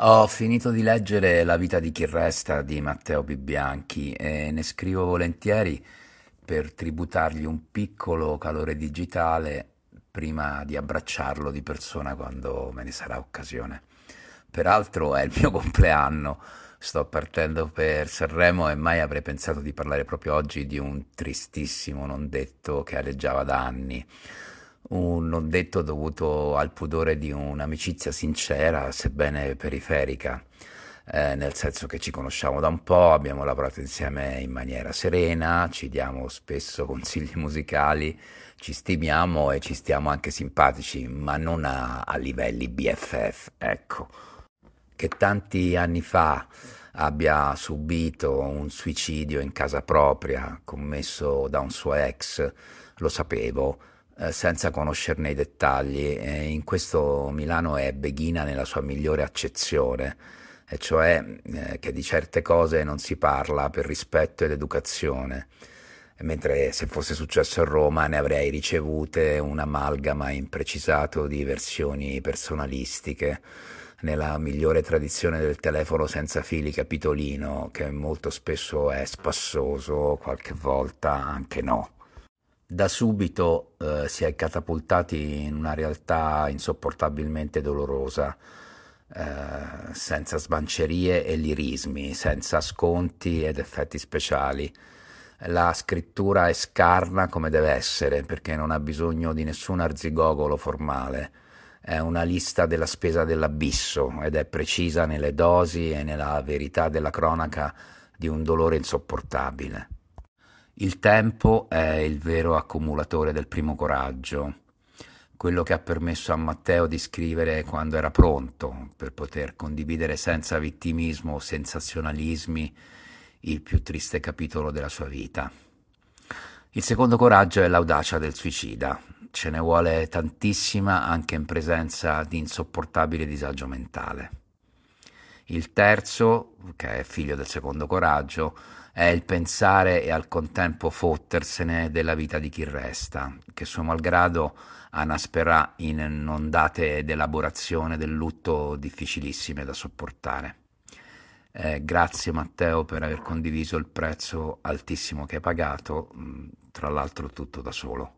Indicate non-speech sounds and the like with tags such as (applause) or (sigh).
Ho finito di leggere La vita di chi resta di Matteo Bibbianchi e ne scrivo volentieri per tributargli un piccolo calore digitale prima di abbracciarlo di persona quando me ne sarà occasione. Peraltro è il mio (laughs) compleanno, sto partendo per Sanremo e mai avrei pensato di parlare proprio oggi di un tristissimo non detto che aleggiava da anni un non detto dovuto al pudore di un'amicizia sincera, sebbene periferica, eh, nel senso che ci conosciamo da un po', abbiamo lavorato insieme in maniera serena, ci diamo spesso (laughs) consigli musicali, ci stimiamo e ci stiamo anche simpatici, ma non a, a livelli BFF, ecco. Che tanti anni fa abbia subito un suicidio in casa propria commesso da un suo ex, lo sapevo eh, senza conoscerne i dettagli. E in questo Milano è beghina nella sua migliore accezione, e cioè eh, che di certe cose non si parla per rispetto ed educazione. Mentre se fosse successo a Roma ne avrei ricevute un'amalgama imprecisato di versioni personalistiche, nella migliore tradizione del telefono senza fili capitolino, che molto spesso è spassoso, qualche volta anche no. Da subito eh, si è catapultati in una realtà insopportabilmente dolorosa, eh, senza sbancerie e lirismi, senza sconti ed effetti speciali. La scrittura è scarna come deve essere, perché non ha bisogno di nessun arzigogolo formale. È una lista della spesa dell'abisso ed è precisa nelle dosi e nella verità della cronaca di un dolore insopportabile. Il tempo è il vero accumulatore del primo coraggio, quello che ha permesso a Matteo di scrivere quando era pronto per poter condividere senza vittimismo o sensazionalismi il più triste capitolo della sua vita. Il secondo coraggio è l'audacia del suicida. Ce ne vuole tantissima anche in presenza di insopportabile disagio mentale. Il terzo, che è figlio del secondo coraggio, è il pensare e al contempo fottersene della vita di chi resta, che suo malgrado anasperà in non date ed elaborazione del lutto difficilissime da sopportare. Eh, grazie Matteo per aver condiviso il prezzo altissimo che hai pagato, mm, tra l'altro tutto da solo.